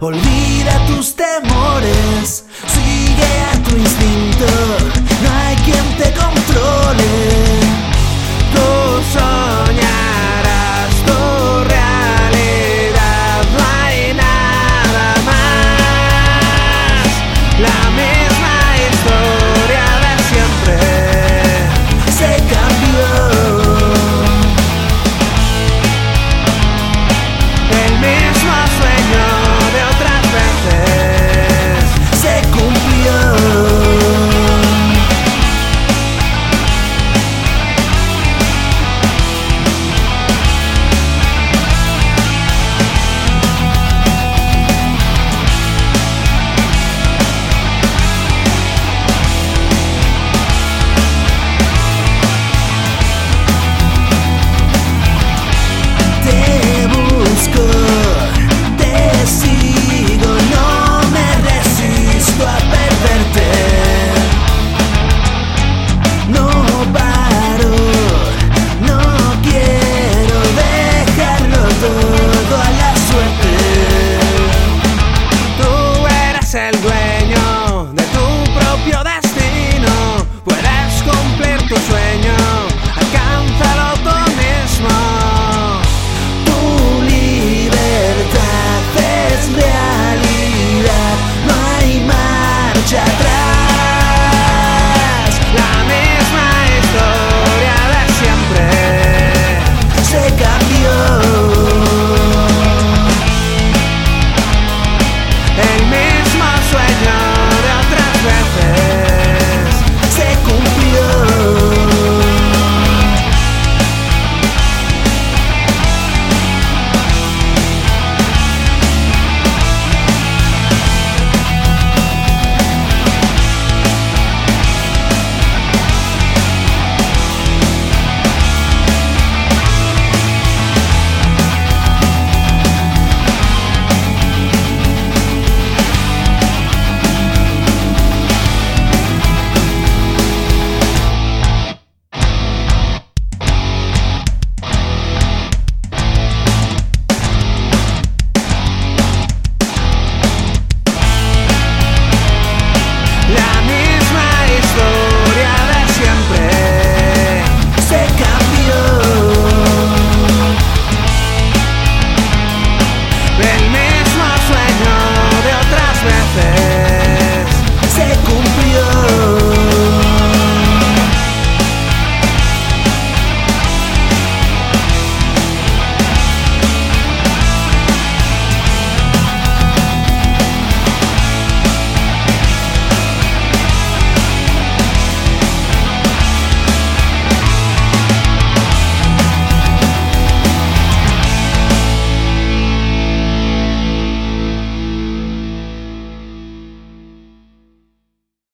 Olvida Oh. en